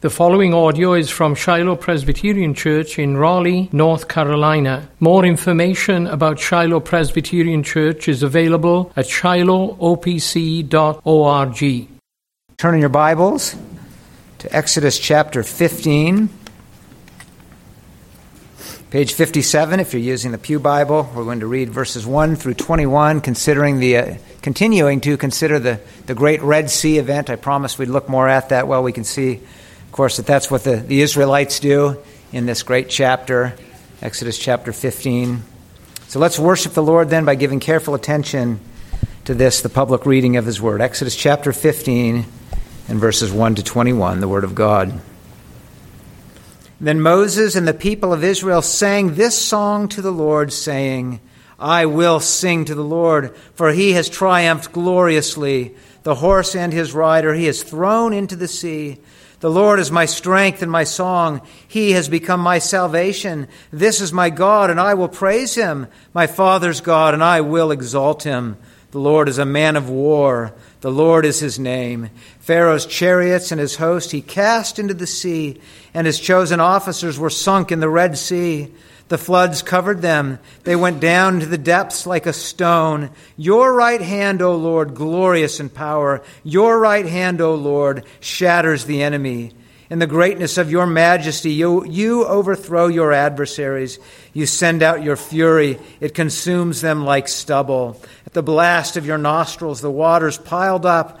The following audio is from Shiloh Presbyterian Church in Raleigh, North Carolina. More information about Shiloh Presbyterian Church is available at shilohopc.org. Turn in your Bibles to Exodus chapter 15. Page 57, if you're using the Pew Bible, we're going to read verses 1 through 21, considering the, uh, continuing to consider the, the Great Red Sea event. I promised we'd look more at that Well, we can see course, that that's what the, the Israelites do in this great chapter, Exodus chapter 15. So let's worship the Lord then by giving careful attention to this, the public reading of His Word. Exodus chapter 15 and verses 1 to 21, the Word of God. Then Moses and the people of Israel sang this song to the Lord, saying, I will sing to the Lord, for he has triumphed gloriously. The horse and his rider he has thrown into the sea. The Lord is my strength and my song. He has become my salvation. This is my God, and I will praise him, my Father's God, and I will exalt him. The Lord is a man of war. The Lord is his name. Pharaoh's chariots and his host he cast into the sea, and his chosen officers were sunk in the Red Sea. The floods covered them. They went down to the depths like a stone. Your right hand, O Lord, glorious in power. Your right hand, O Lord, shatters the enemy. In the greatness of your majesty, you, you overthrow your adversaries. You send out your fury. It consumes them like stubble. At the blast of your nostrils, the waters piled up.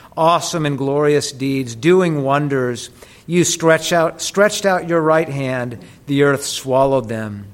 awesome and glorious deeds, doing wonders? You stretch out, stretched out your right hand, the earth swallowed them.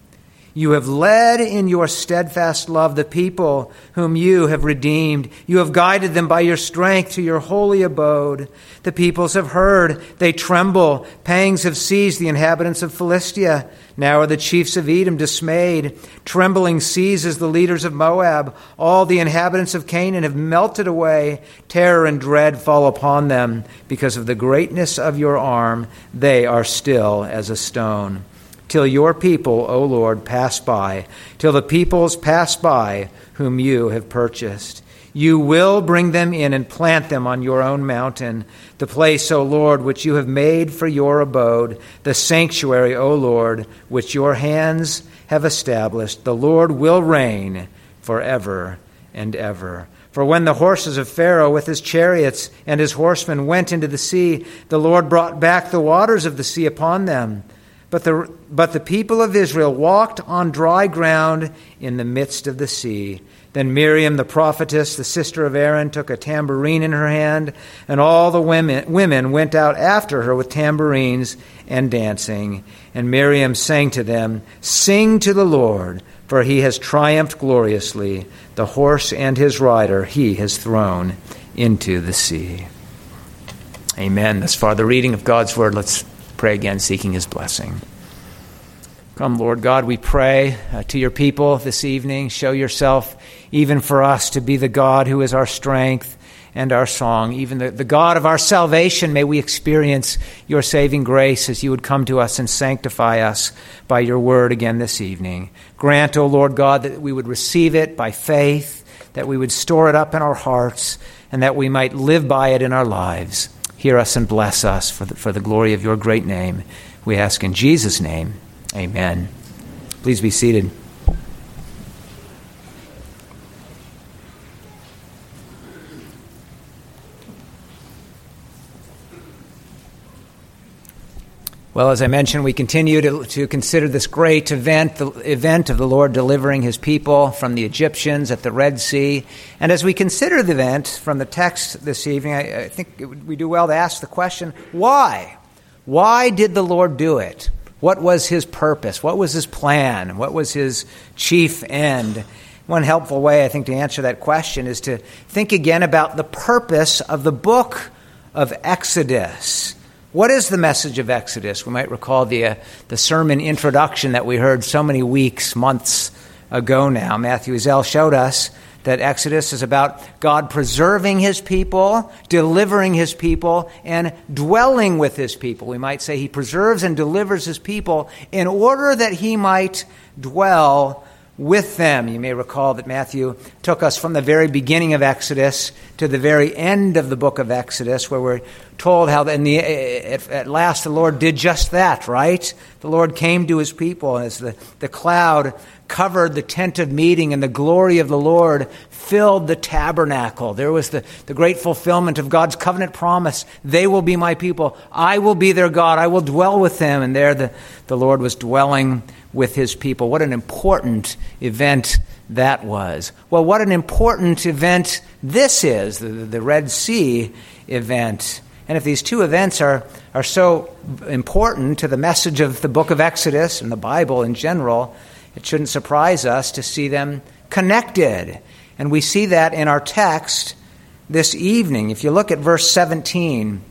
You have led in your steadfast love the people whom you have redeemed. You have guided them by your strength to your holy abode. The peoples have heard, they tremble. Pangs have seized the inhabitants of Philistia. Now are the chiefs of Edom dismayed. Trembling seizes the leaders of Moab. All the inhabitants of Canaan have melted away. Terror and dread fall upon them. Because of the greatness of your arm, they are still as a stone till your people, O Lord, pass by, till the peoples pass by whom you have purchased. You will bring them in and plant them on your own mountain, the place, O Lord, which you have made for your abode, the sanctuary, O Lord, which your hands have established. The Lord will reign forever and ever. For when the horses of Pharaoh with his chariots and his horsemen went into the sea, the Lord brought back the waters of the sea upon them. But the, but the people of Israel walked on dry ground in the midst of the sea. Then Miriam, the prophetess, the sister of Aaron, took a tambourine in her hand, and all the women, women went out after her with tambourines and dancing. And Miriam sang to them, Sing to the Lord, for he has triumphed gloriously. The horse and his rider he has thrown into the sea. Amen. Thus far, the reading of God's word. Let's pray again, seeking his blessing. Come, Lord God, we pray uh, to your people this evening. Show yourself even for us to be the God who is our strength and our song. Even the, the God of our salvation, may we experience your saving grace as you would come to us and sanctify us by your word again this evening. Grant, O Lord God, that we would receive it by faith, that we would store it up in our hearts, and that we might live by it in our lives. Hear us and bless us for the, for the glory of your great name. We ask in Jesus' name. Amen. Please be seated. Well, as I mentioned, we continue to, to consider this great event, the event of the Lord delivering his people from the Egyptians at the Red Sea. And as we consider the event from the text this evening, I, I think we do well to ask the question why? Why did the Lord do it? What was his purpose? What was his plan? What was his chief end? One helpful way, I think, to answer that question is to think again about the purpose of the book of Exodus. What is the message of Exodus? We might recall the, uh, the sermon introduction that we heard so many weeks, months ago now. Matthew Ezell showed us that Exodus is about God preserving his people, delivering his people, and dwelling with his people. We might say he preserves and delivers his people in order that he might dwell with them. You may recall that Matthew took us from the very beginning of Exodus to the very end of the book of Exodus, where we're told how in the, eh, eh, at last the Lord did just that, right? The Lord came to his people as the, the cloud covered the tent of meeting, and the glory of the Lord filled the tabernacle. There was the, the great fulfillment of God's covenant promise. They will be my people. I will be their God. I will dwell with them. And there the, the Lord was dwelling with his people. What an important event that was. Well, what an important event this is the, the Red Sea event. And if these two events are, are so important to the message of the book of Exodus and the Bible in general, it shouldn't surprise us to see them connected. And we see that in our text this evening. If you look at verse 17,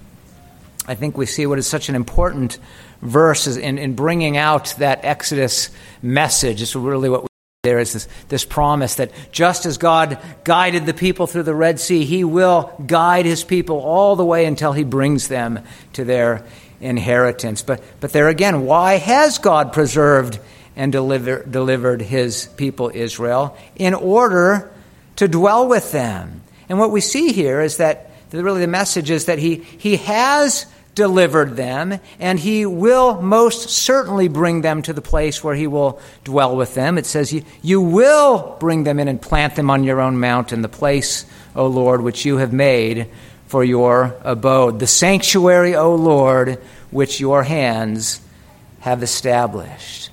I think we see what is such an important verse in, in bringing out that Exodus message. It's really what there is this, this promise that just as God guided the people through the Red Sea, He will guide His people all the way until He brings them to their inheritance. But, but there again, why has God preserved and deliver, delivered his people Israel in order to dwell with them. And what we see here is that really the message is that he, he has delivered them, and he will most certainly bring them to the place where he will dwell with them. It says, You, will bring them in and plant them on your own mountain, the place, O Lord, which you have made for your abode, the sanctuary, O Lord, which your hands have established.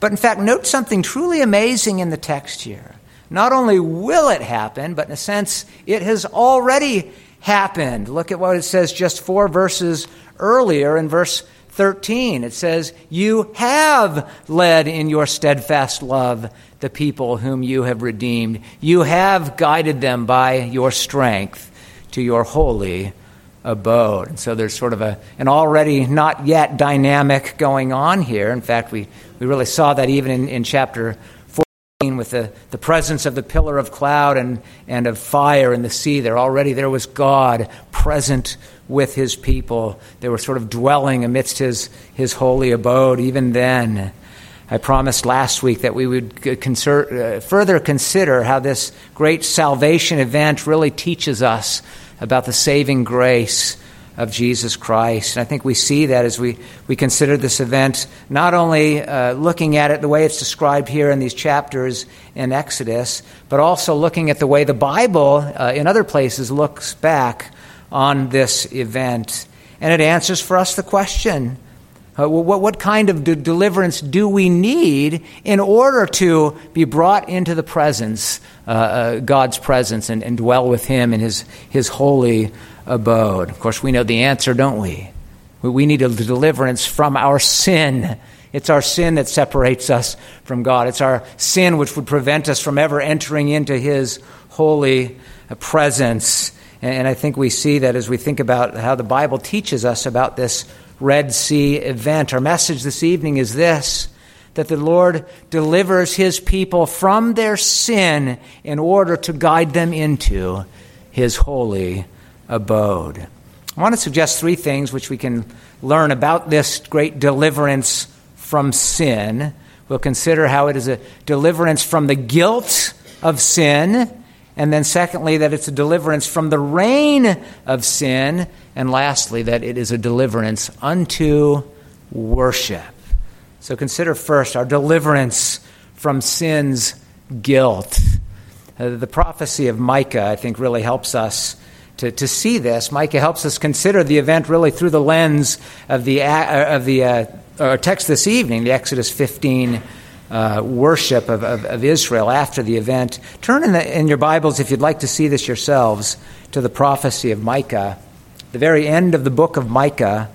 But in fact, note something truly amazing in the text here. Not only will it happen, but in a sense, it has already happened. Look at what it says just four verses earlier in verse 13. It says, You have led in your steadfast love the people whom you have redeemed. You have guided them by your strength to your holy abode. And so there's sort of a, an already not yet dynamic going on here. In fact, we, we really saw that even in, in chapter 14 with the, the presence of the pillar of cloud and, and of fire in the sea. There already there was God present with his people. They were sort of dwelling amidst his, his holy abode even then. I promised last week that we would conser- uh, further consider how this great salvation event really teaches us about the saving grace of Jesus Christ. And I think we see that as we, we consider this event, not only uh, looking at it the way it's described here in these chapters in Exodus, but also looking at the way the Bible uh, in other places looks back on this event. And it answers for us the question uh, what, what, kind of de- deliverance do we need in order to be brought into the presence, uh, uh, God's presence, and, and, dwell with Him in His, his holy abode? Of course, we know the answer, don't we? We need a deliverance from our sin. It's our sin that separates us from God. It's our sin which would prevent us from ever entering into His holy presence. And I think we see that as we think about how the Bible teaches us about this Red Sea event. Our message this evening is this that the Lord delivers his people from their sin in order to guide them into his holy abode. I want to suggest three things which we can learn about this great deliverance from sin. We'll consider how it is a deliverance from the guilt of sin. And then, secondly, that it's a deliverance from the reign of sin. And lastly, that it is a deliverance unto worship. So consider first our deliverance from sin's guilt. Uh, the prophecy of Micah, I think, really helps us to, to see this. Micah helps us consider the event really through the lens of the, uh, of the uh, text this evening, the Exodus 15 uh, worship of, of, of, Israel after the event. Turn in, the, in your Bibles, if you'd like to see this yourselves, to the prophecy of Micah. The very end of the book of Micah,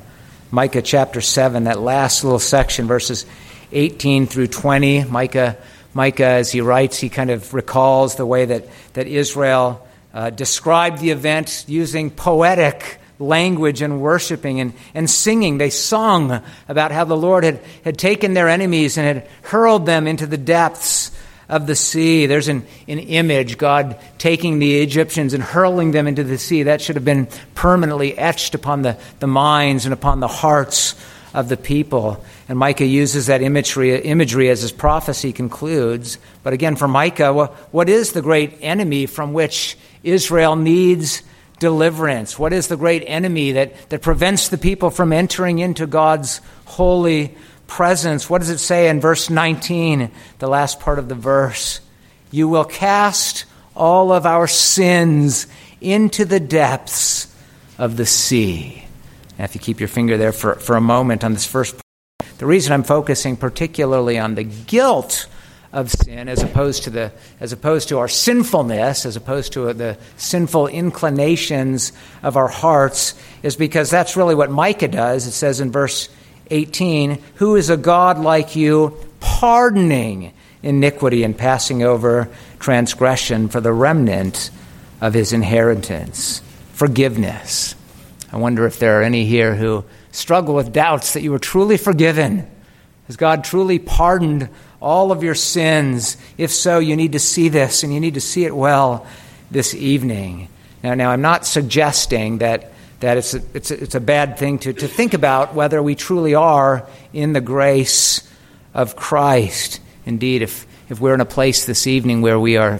Micah chapter 7, that last little section, verses 18 through 20. Micah, Micah as he writes, he kind of recalls the way that, that Israel uh, described the event using poetic language and worshiping and, and singing. They sung about how the Lord had, had taken their enemies and had hurled them into the depths of the sea. There's an, an image, God taking the Egyptians and hurling them into the sea. That should have been permanently etched upon the, the minds and upon the hearts of the people. And Micah uses that imagery, imagery as his prophecy concludes. But again, for Micah, what is the great enemy from which Israel needs deliverance? What is the great enemy that, that prevents the people from entering into God's holy presence? What does it say in verse 19, the last part of the verse? You will cast all of our sins into the depths of the sea. Now, if you keep your finger there for, for a moment on this first point, the reason I'm focusing particularly on the guilt of sin as opposed to the as opposed to our sinfulness as opposed to the sinful inclinations of our hearts is because that's really what Micah does. It says in verse 18 who is a god like you pardoning iniquity and passing over transgression for the remnant of his inheritance? Forgiveness. I wonder if there are any here who struggle with doubts that you were truly forgiven. Has God truly pardoned all of your sins? If so, you need to see this and you need to see it well this evening. Now, now I'm not suggesting that, that it's, a, it's, a, it's a bad thing to, to think about whether we truly are in the grace of Christ. Indeed, if, if we're in a place this evening where we are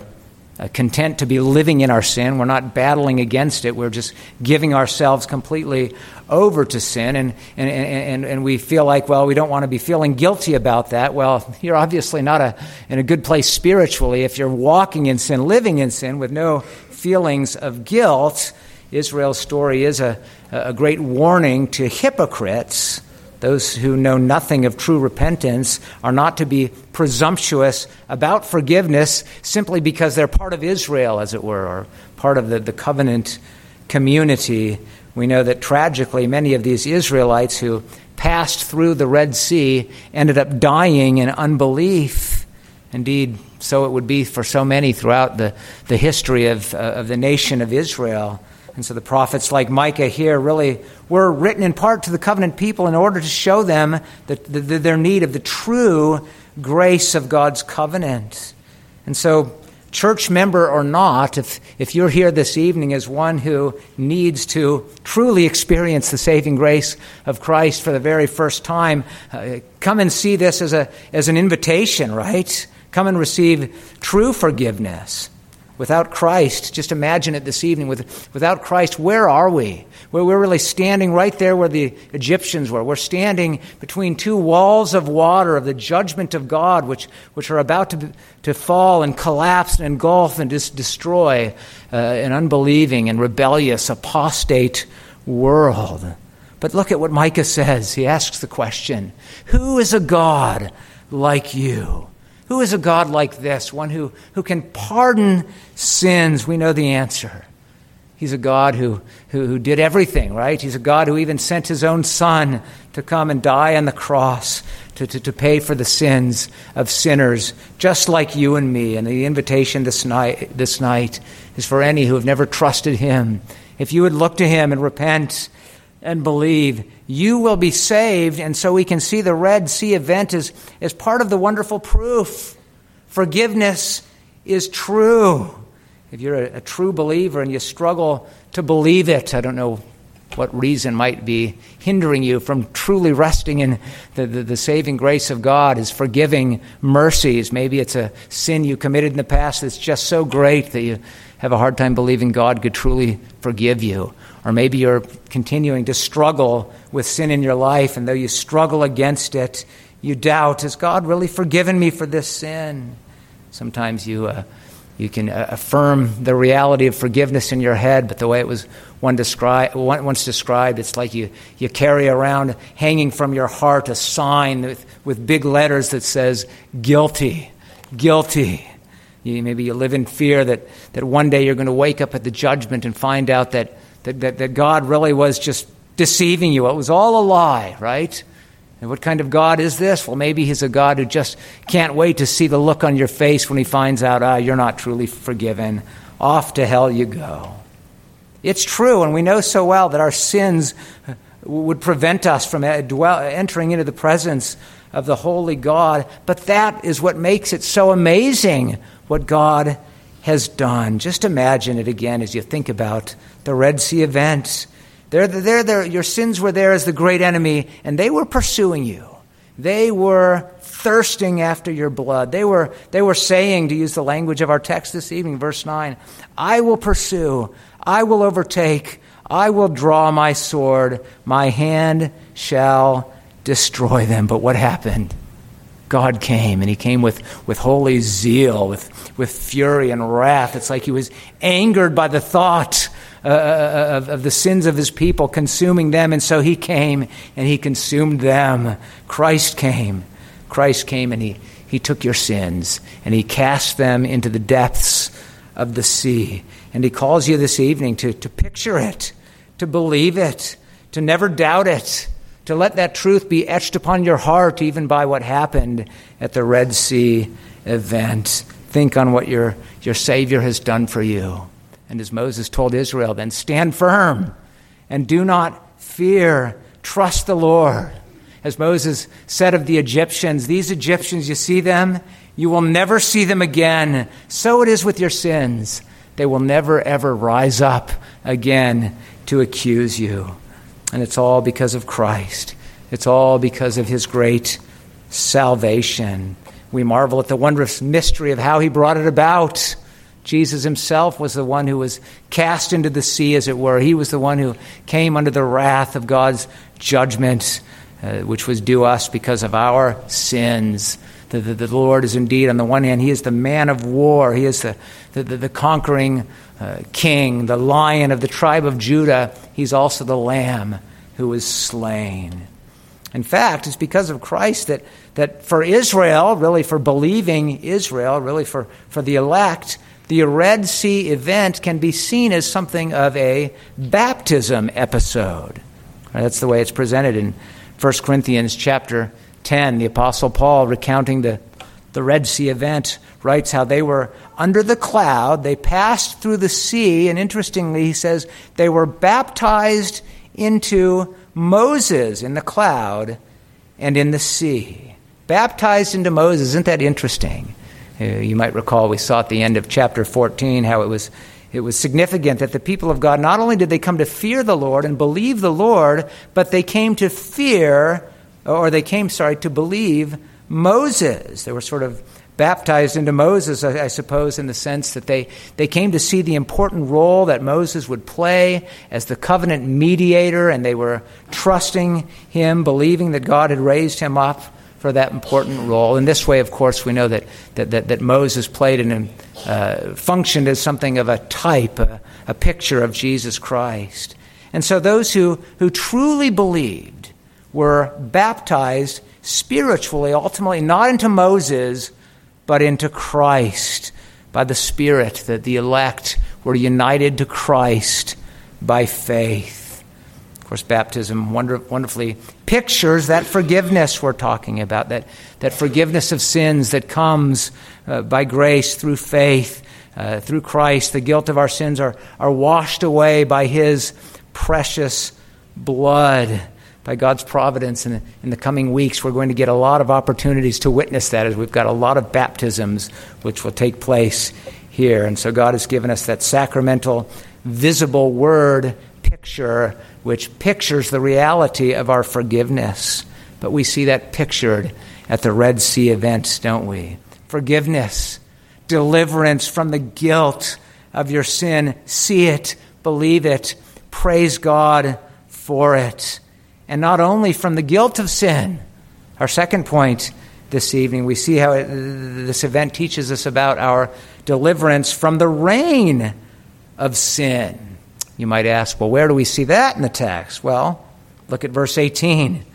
Uh, content to be living in our sin. We're not battling against it. We're just giving ourselves completely over to sin. And, and, and, and we feel like, well, we don't want to be feeling guilty about that. Well, you're obviously not a, in a good place spiritually if you're walking in sin, living in sin with no feelings of guilt. Israel's story is a, a great warning to hypocrites those who know nothing of true repentance are not to be presumptuous about forgiveness simply because they're part of Israel, as it were, or part of the, the covenant community. We know that tragically, many of these Israelites who passed through the Red Sea ended up dying in unbelief. Indeed, so it would be for so many throughout the, the history of, uh, of the nation of Israel. And so the prophets like Micah here really were written in part to the covenant people in order to show them the, the, their need of the true grace of God's covenant. And so, church member or not, if, if you're here this evening as one who needs to truly experience the saving grace of Christ for the very first time, uh, come and see this as, a, as an invitation, right? Come and receive true forgiveness. Without Christ, just imagine it this evening. With, without Christ, where are we? Well, we're really standing right there where the Egyptians were. We're standing between two walls of water of the judgment of God, which, which are about to, to fall and collapse and engulf and just destroy uh, an unbelieving and rebellious, apostate world. But look at what Micah says. He asks the question Who is a God like you? Who is a God like this, one who, who can pardon sins? We know the answer. He's a God who, who, who, did everything, right? He's a God who even sent his own son to come and die on the cross to, to, to pay for the sins of sinners, just like you and me. And the invitation this night, this night is for any who have never trusted him. If you would look to him and repent and believe, you will be saved. And so we can see the Red Sea event as, as part of the wonderful proof. Forgiveness is true. If you're a, a true believer and you struggle to believe it, I don't know what reason might be hindering you from truly resting in the, the, the, saving grace of God, His forgiving mercies. Maybe it's a sin you committed in the past that's just so great that you have a hard time believing God could truly forgive you. Or maybe you're continuing to struggle with sin in your life, and though you struggle against it, you doubt, has God really forgiven me for this sin? Sometimes you, uh, you can uh, affirm the reality of forgiveness in your head, but the way it was one descri- once described, it's like you, you carry around, hanging from your heart, a sign with, with big letters that says, guilty, guilty. You, maybe you live in fear that, that one day you're going to wake up at the judgment and find out that that, that, that God really was just deceiving you. It was all a lie, right? And what kind of God is this? Well, maybe he's a God who just can't wait to see the look on your face when he finds out, ah, you're not truly forgiven. Off to hell you go. It's true, and we know so well that our sins would prevent us from entering into the presence of the holy God. But that is what makes it so amazing what God has done. Just imagine it again as you think about the Red Sea events. They're, they're, they're, your sins were there as the great enemy, and they were pursuing you. They were thirsting after your blood. They were, they were saying, to use the language of our text this evening, verse 9, I will pursue, I will overtake, I will draw my sword, my hand shall destroy them. But what happened? God came, and He came with, with holy zeal, with, with fury and wrath. It's like He was angered by the thought uh, uh, of, of the sins of His people, consuming them, and so He came and He consumed them. Christ came. Christ came and He, he took your sins and He cast them into the depths of the sea. And He calls you this evening to, to picture it, to believe it, to never doubt it to let that truth be etched upon your heart, even by what happened at the Red Sea event. Think on what your, your Savior has done for you. And as Moses told Israel, then stand firm and do not fear. Trust the Lord. As Moses said of the Egyptians, these Egyptians, you see them, you will never see them again. So it is with your sins. They will never, ever rise up again to accuse you. And it's all because of Christ. It's all because of his great salvation. We marvel at the wondrous mystery of how he brought it about. Jesus himself was the one who was cast into the sea, as it were. He was the one who came under the wrath of God's judgment, uh, which was due us because of our sins. The, the, the, Lord is indeed, on the one hand, He is the man of war, He is the, the, the conquering uh, king, the lion of the tribe of Judah. He's also the lamb who was slain. In fact, it's because of Christ that, that for Israel, really for believing Israel, really for, for the elect, the Red Sea event can be seen as something of a baptism episode. That's the way it's presented in 1 Corinthians chapter 10. The Apostle Paul, recounting the, the Red Sea event, writes how they were under the cloud, they passed through the sea, and interestingly, he says, they were baptized into Moses in the cloud and in the sea. Baptized into Moses. Isn't that interesting? Uh, you might recall we saw at the end of chapter 14 how it was, it was significant that the people of God not only did they come to fear the Lord and believe the Lord, but they came to fear, or they came, sorry, to believe Moses. They were sort of baptized into Moses, I, I, suppose, in the sense that they, they came to see the important role that Moses would play as the covenant mediator, and they were trusting him, believing that God had raised him up for that important role. In this way, of course, we know that, that, that, that Moses played and uh, functioned as something of a type, a, a picture of Jesus Christ. And so those who, who truly believed were baptized spiritually, ultimately, not into Moses, but into Christ by the Spirit, that the elect were united to Christ by faith. Of course, baptism wonder, wonderfully pictures that forgiveness we're talking about, that, that forgiveness of sins that comes uh, by grace through faith, uh, through Christ. The guilt of our sins are, are washed away by His precious blood by God's providence in, in the coming weeks, we're going to get a lot of opportunities to witness that as we've got a lot of baptisms which will take place here. And so God has given us that sacramental, visible word picture which pictures the reality of our forgiveness. But we see that pictured at the Red Sea events, don't we? Forgiveness, deliverance from the guilt of your sin. See it, believe it, praise God for it and not only from the guilt of sin. Our second point this evening, we see how it, this event teaches us about our deliverance from the reign of sin. You might ask, well, where do we see that in the text? Well, look at verse 18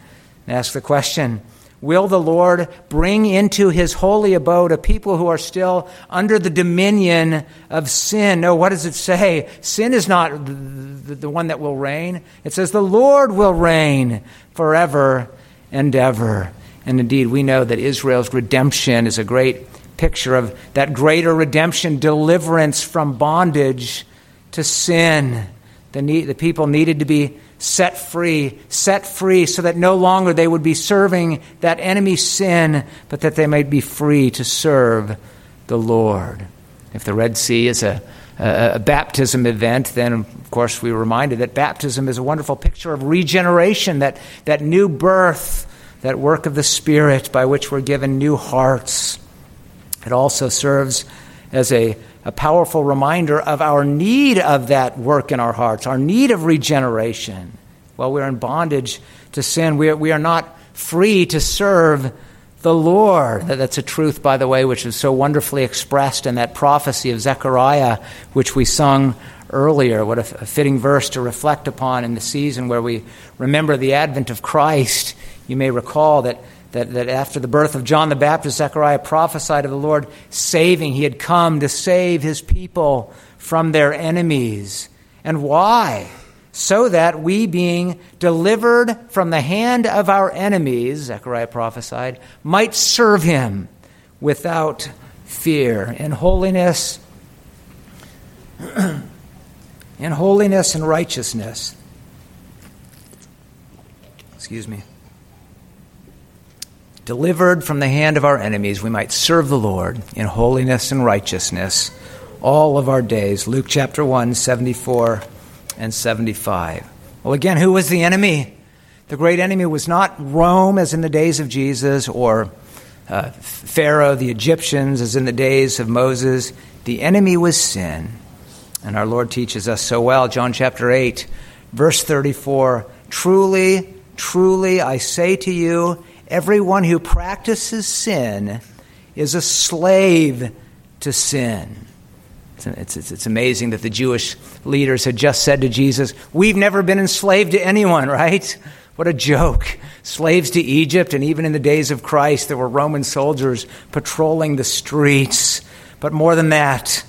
and ask the question Will the Lord bring into his holy abode a people who are still under the dominion of sin? No, what does it say? Sin is not the, one that will reign. It says the Lord will reign forever and ever. And indeed, we know that Israel's redemption is a great picture of that greater redemption, deliverance from bondage to sin. The, need, the people needed to be set free, set free so that no longer they would be serving that enemy sin, but that they might be free to serve the Lord. If the Red Sea is a, a, a baptism event, then of course we're reminded that baptism is a wonderful picture of regeneration, that, that new birth, that work of the Spirit by which we're given new hearts. It also serves as a, a powerful reminder of our need of that work in our hearts, our need of regeneration. While we're in bondage to sin, we are, we are not free to serve the Lord. That's a truth, by the way, which is so wonderfully expressed in that prophecy of Zechariah, which we sung earlier. What a fitting verse to reflect upon in the season where we remember the advent of Christ. You may recall that that, that after the birth of John the Baptist, Zechariah prophesied of the Lord saving. He had come to save his people from their enemies. And why? So that we, being delivered from the hand of our enemies, Zechariah prophesied, might serve him without fear in holiness in holiness and righteousness. Excuse me delivered from the hand of our enemies, we might serve the Lord in holiness and righteousness all of our days. Luke chapter 1, 74 and 75. Well, again, who was the enemy? The great enemy was not Rome, as in the days of Jesus, or uh, Pharaoh, the Egyptians, as in the days of Moses. The enemy was sin. And our Lord teaches us so well. John chapter 8, verse 34 Truly, truly, I say to you, Everyone who practices sin is a slave to sin. It's, it's, it's, amazing that the Jewish leaders had just said to Jesus, We've never been enslaved to anyone, right? What a joke. Slaves to Egypt, and even in the days of Christ, there were Roman soldiers patrolling the streets. But more than that,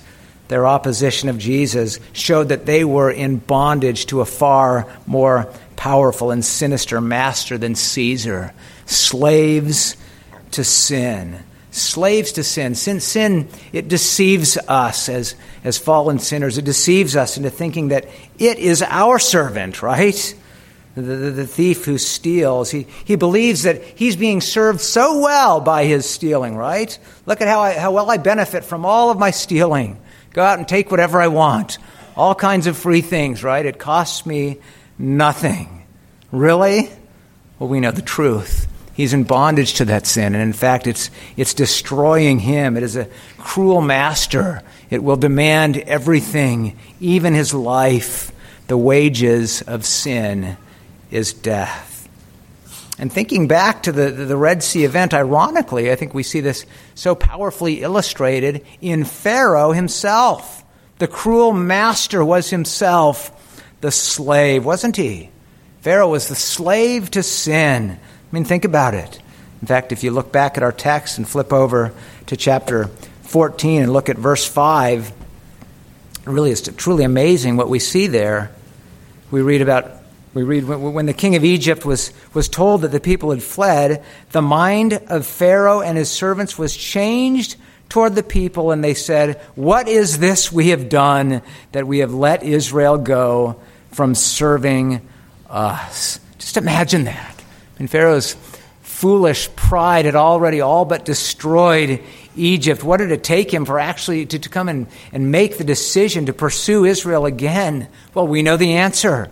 their opposition of Jesus showed that they were in bondage to a far more powerful and sinister master than Caesar slaves to sin. Slaves to sin. Sin, sin it deceives us as, as fallen sinners. It deceives us into thinking that it is our servant, right? The, the, the, thief who steals, he, he believes that he's being served so well by his stealing, right? Look at how, I, how well I benefit from all of my stealing. Go out and take whatever I want. All kinds of free things, right? It costs me nothing. Really? Well, we know the truth. He's in bondage to that sin. And in fact, it's, it's destroying him. It is a cruel master. It will demand everything, even his life. The wages of sin is death. And thinking back to the, the Red Sea event, ironically, I think we see this so powerfully illustrated in Pharaoh himself. The cruel master was himself the slave, wasn't he? Pharaoh was the slave to sin mean, think about it. In fact, if you look back at our text and flip over to chapter 14 and look at verse 5, really is truly amazing what we see there. We read about we read when the king of Egypt was, was told that the people had fled, the mind of Pharaoh and his servants was changed toward the people, and they said, What is this we have done that we have let Israel go from serving us? Just imagine that. And Pharaoh's foolish pride had already all but destroyed Egypt. What did it take him for actually to, to come and, and make the decision to pursue Israel again? Well, we know the answer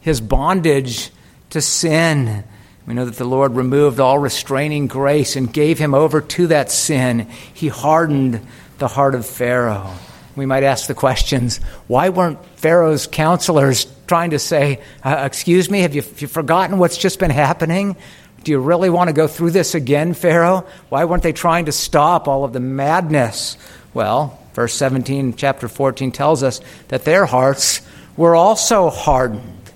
his bondage to sin. We know that the Lord removed all restraining grace and gave him over to that sin. He hardened the heart of Pharaoh. We might ask the questions why weren't Pharaoh's counselors trying to say, uh, Excuse me, have you, have you forgotten what's just been happening? Do you really want to go through this again, Pharaoh? Why weren't they trying to stop all of the madness? Well, verse 17, chapter 14 tells us that their hearts were also hardened.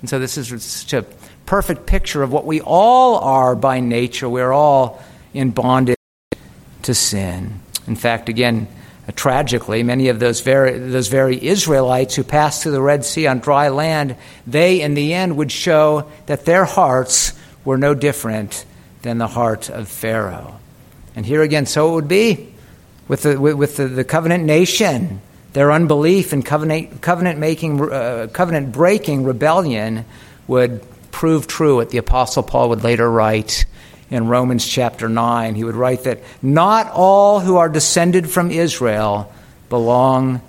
And so this is such a perfect picture of what we all are by nature. We're all in bondage to sin. In fact, again, Tragically, many of those very, those very Israelites who passed through the Red Sea on dry land, they in the end would show that their hearts were no different than the heart of Pharaoh. And here again, so it would be with the, with the, the covenant nation. Their unbelief and covenant, covenant making, uh, covenant breaking rebellion would prove true what the Apostle Paul would later write in Romans chapter 9. He would write that not all who are descended from Israel belong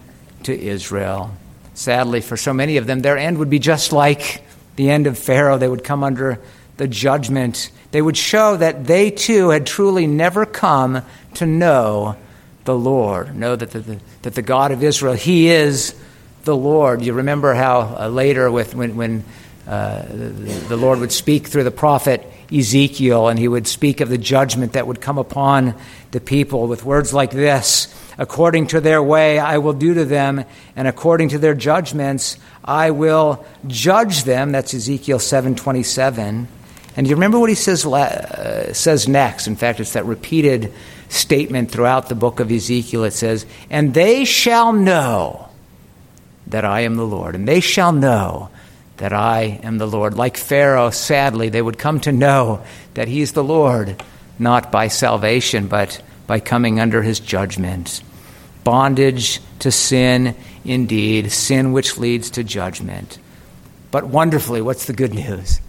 to Israel. Sadly, for so many of them, their end would be just like the end of Pharaoh. They would come under the judgment. They would show that they too had truly never come to know the Lord, know that the, that the God of Israel, He is the Lord. You remember how uh, later, with, when, when uh, the, the Lord would speak through the prophet Ezekiel, and he would speak of the judgment that would come upon the people with words like this According to their way, I will do to them, and according to their judgments, I will judge them. That's Ezekiel 7:27. And you remember what he says, uh, says next? In fact, it's that repeated statement throughout the book of Ezekiel. It says, And they shall know that I am the Lord, and they shall know that I am the Lord. Like Pharaoh, sadly, they would come to know that he's the Lord, not by salvation, but by coming under his judgment. Bondage to sin, indeed, sin which leads to judgment. But wonderfully, what's the good news?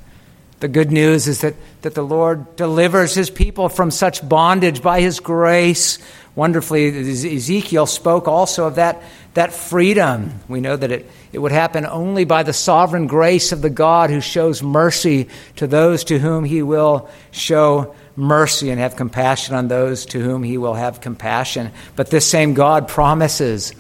The good news is that, that the Lord delivers his people from such bondage by his grace. Wonderfully, Ezekiel spoke also of that, that freedom. We know that it, it would happen only by the sovereign grace of the God who shows mercy to those to whom he will show mercy and have compassion on those to whom he will have compassion. But this same God promises.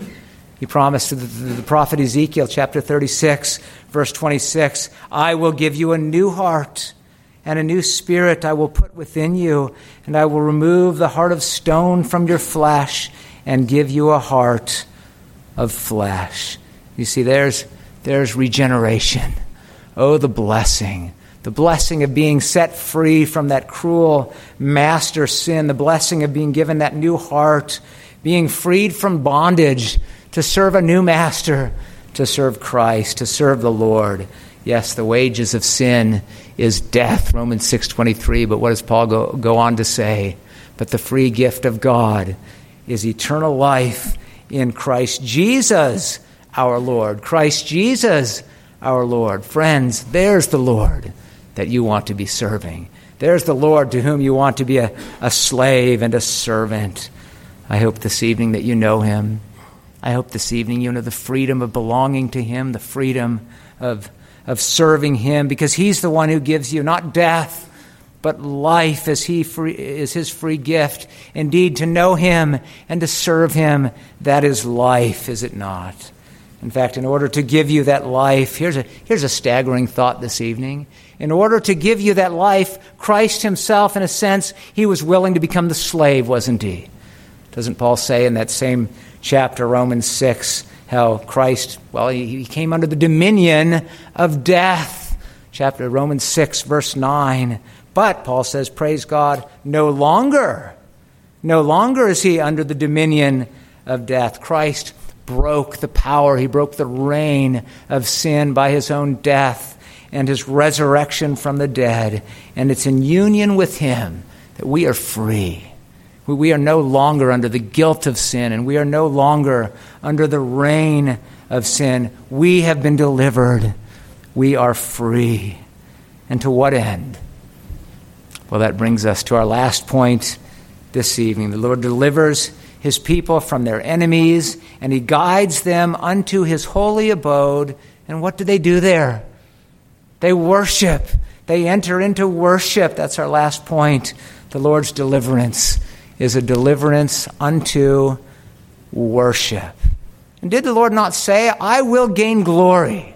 He promised to the, prophet Ezekiel, chapter 36, verse 26, I will give you a new heart and a new spirit I will put within you, and I will remove the heart of stone from your flesh and give you a heart of flesh. You see, there's, there's regeneration. Oh, the blessing. The blessing of being set free from that cruel master sin, the blessing of being given that new heart, being freed from bondage to serve a new master, to serve Christ, to serve the Lord. Yes, the wages of sin is death, Romans 6:23, but what does Paul go, go on to say? But the free gift of God is eternal life in Christ Jesus our Lord. Christ Jesus, our Lord. Friends, there's the Lord that you want to be serving. There's the Lord to whom you want to be a, a slave and a servant. I hope this evening that you know him. I hope this evening you know the freedom of belonging to him, the freedom of, of serving him, because he's the one who gives you not death, but life as he free, is his free gift. Indeed, to know him and to serve him, that is life, is it not? In fact, in order to give you that life, here's a, here's a staggering thought this evening. In order to give you that life, Christ himself, in a sense, he was willing to become the slave, wasn't he? Doesn't Paul say in that same chapter, Romans 6, how Christ, well, he came under the dominion of death. Chapter Romans 6, verse 9. But, Paul says, praise God, no longer, no longer is he under the dominion of death. Christ broke the power, he broke the reign of sin by his own death and his resurrection from the dead. And it's in union with him that we are free. We are no longer under the guilt of sin, and we are no longer under the reign of sin. We have been delivered. We are free. And to what end? Well, that brings us to our last point this evening. The Lord delivers his people from their enemies, and he guides them unto his holy abode. And what do they do there? They worship. They enter into worship. That's our last point. The Lord's deliverance is a deliverance unto worship. And did the Lord not say, I will gain glory?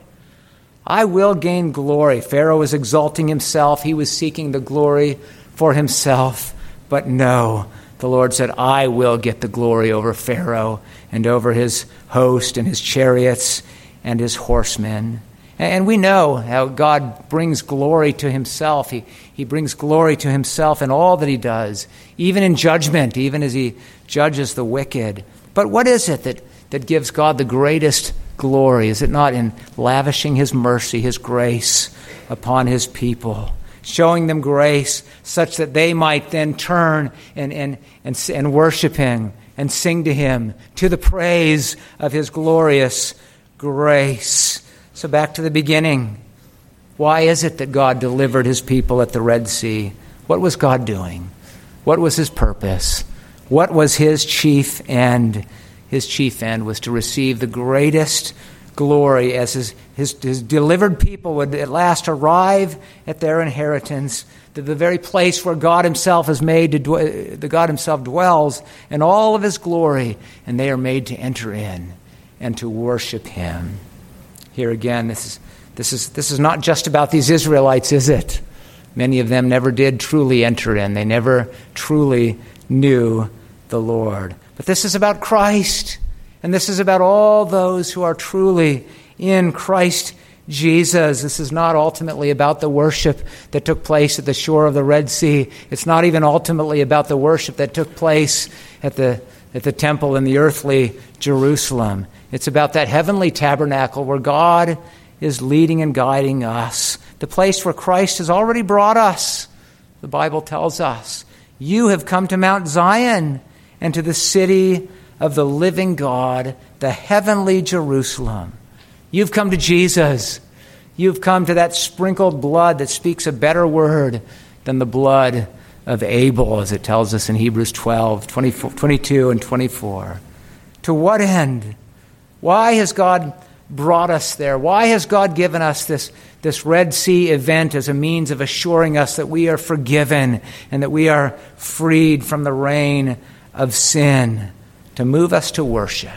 I will gain glory. Pharaoh was exalting himself, he was seeking the glory for himself. But no, the Lord said, I will get the glory over Pharaoh and over his host and his chariots and his horsemen. And we know how God brings glory to himself. He, he brings glory to himself in all that he does, even in judgment, even as he judges the wicked. But what is it that, that gives God the greatest glory? Is it not in lavishing his mercy, his grace upon his people? Showing them grace such that they might then turn and, and, and, and worship Him, and sing to him to the praise of his glorious grace. So, back to the beginning. Why is it that God delivered his people at the Red Sea? What was God doing? What was his purpose? What was his chief end? His chief end was to receive the greatest glory as his, his, his delivered people would at last arrive at their inheritance to the very place where God Himself is made to dwell, the God Himself dwells in all of His glory, and they are made to enter in and to worship Him. Here again, this is, this is, this is not just about these Israelites, is it? Many of them never did truly enter in, they never truly knew the Lord. But this is about Christ, and this is about all those who are truly in Christ Jesus. This is not ultimately about the worship that took place at the shore of the Red Sea. It's not even ultimately about the worship that took place at the, at the temple in the earthly Jerusalem. It's about that heavenly tabernacle where God is leading and guiding us, the place where Christ has already brought us. The Bible tells us, You have come to Mount Zion and to the city of the living God, the heavenly Jerusalem. You've come to Jesus. You've come to that sprinkled blood that speaks a better word than the blood of Abel, as it tells us in Hebrews 12, 22, and 24. To what end? Why has God brought us there? Why has God given us this, this Red Sea event as a means of assuring us that we are forgiven and that we are freed from the reign of sin? To move us to worship,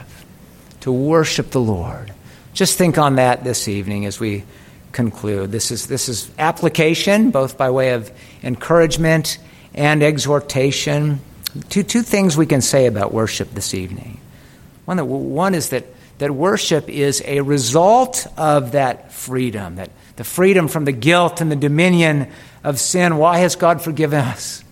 to worship the Lord. Just think on that this evening as we conclude. This is, this is application, both by way of encouragement and exhortation. Two, two things we can say about worship this evening. One, that, one is that, that worship is a result of that freedom, that the freedom from the guilt and the dominion of sin. Why has God forgiven us?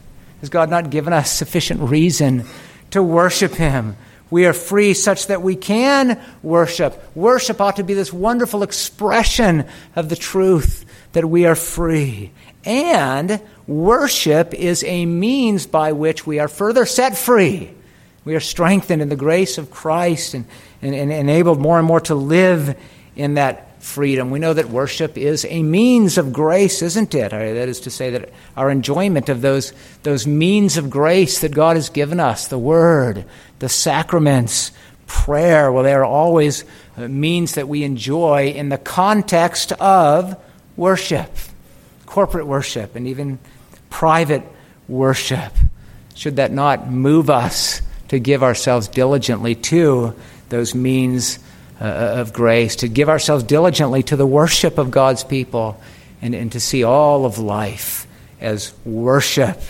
Has God not given us sufficient reason to worship Him? We are free such that we can worship. Worship ought to be this wonderful expression of the truth that we are free. And worship is a means by which we are further set free. We are strengthened in the grace of Christ and, and, and enabled more and more to live in that freedom. We know that worship is a means of grace, isn't it? That is to say, that our enjoyment of those, those means of grace that God has given us, the Word, the sacraments, prayer, well, they are always uh, means that we enjoy in the context of worship, corporate worship, and even private worship. Should that not move us to give ourselves diligently to those means uh, of grace, to give ourselves diligently to the worship of God's people, and, and to see all of life as worship.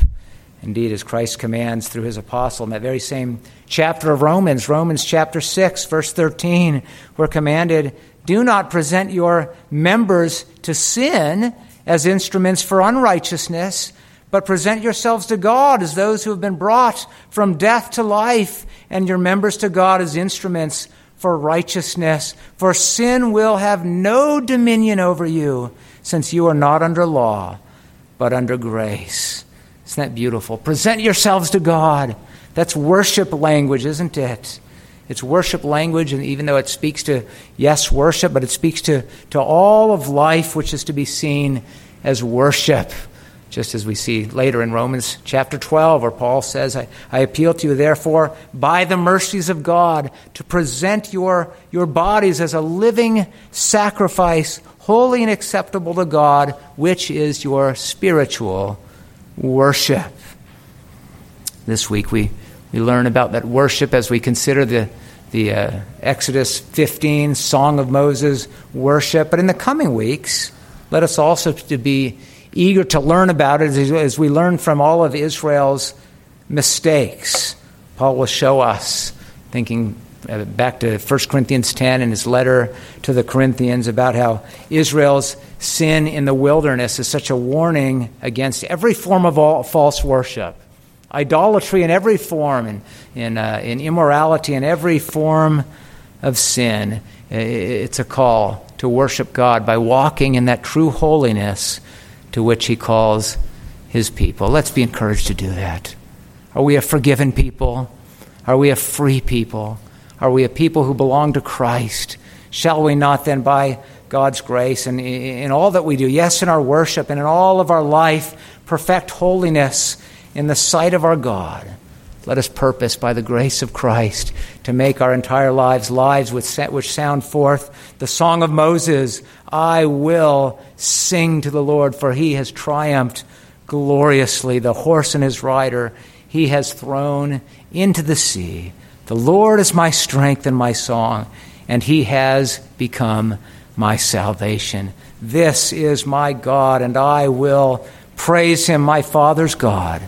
Indeed, as Christ commands through his apostle in that very same chapter of Romans, Romans chapter 6, verse 13, we're commanded do not present your members to sin as instruments for unrighteousness, but present yourselves to God as those who have been brought from death to life, and your members to God as instruments for righteousness. For sin will have no dominion over you, since you are not under law, but under grace. Isn't that beautiful? Present yourselves to God. That's worship language, isn't it? It's worship language, and even though it speaks to, yes, worship, but it speaks to, to all of life, which is to be seen as worship just as we see later in Romans chapter 12, where Paul says, I, I, appeal to you, therefore, by the mercies of God, to present your, your bodies as a living sacrifice, holy and acceptable to God, which is your spiritual worship. This week we, we learn about that worship as we consider the, the uh, Exodus 15 Song of Moses worship. But in the coming weeks, let us also to be eager to learn about it as we learn from all of Israel's mistakes. Paul will show us, thinking uh, back to 1 Corinthians 10 in his letter to the Corinthians about how Israel's sin in the wilderness is such a warning against every form of all, false worship, idolatry in every form, and in, uh, in immorality in every form of sin. It's a call to worship God by walking in that true holiness to which he calls his people. Let's be encouraged to do that. Are we a forgiven people? Are we a free people? Are we a people who belong to Christ? Shall we not then, by God's grace and in all that we do, yes, in our worship and in all of our life, perfect holiness in the sight of our God? Let us purpose by the grace of Christ to make our entire lives lives which sound forth the song of Moses I will sing to the Lord, for he has triumphed gloriously. The horse and his rider he has thrown into the sea. The Lord is my strength and my song, and he has become my salvation. This is my God, and I will praise him, my Father's God,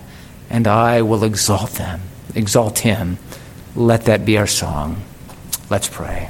and I will exalt them, exalt him. Let that be our song. Let's pray.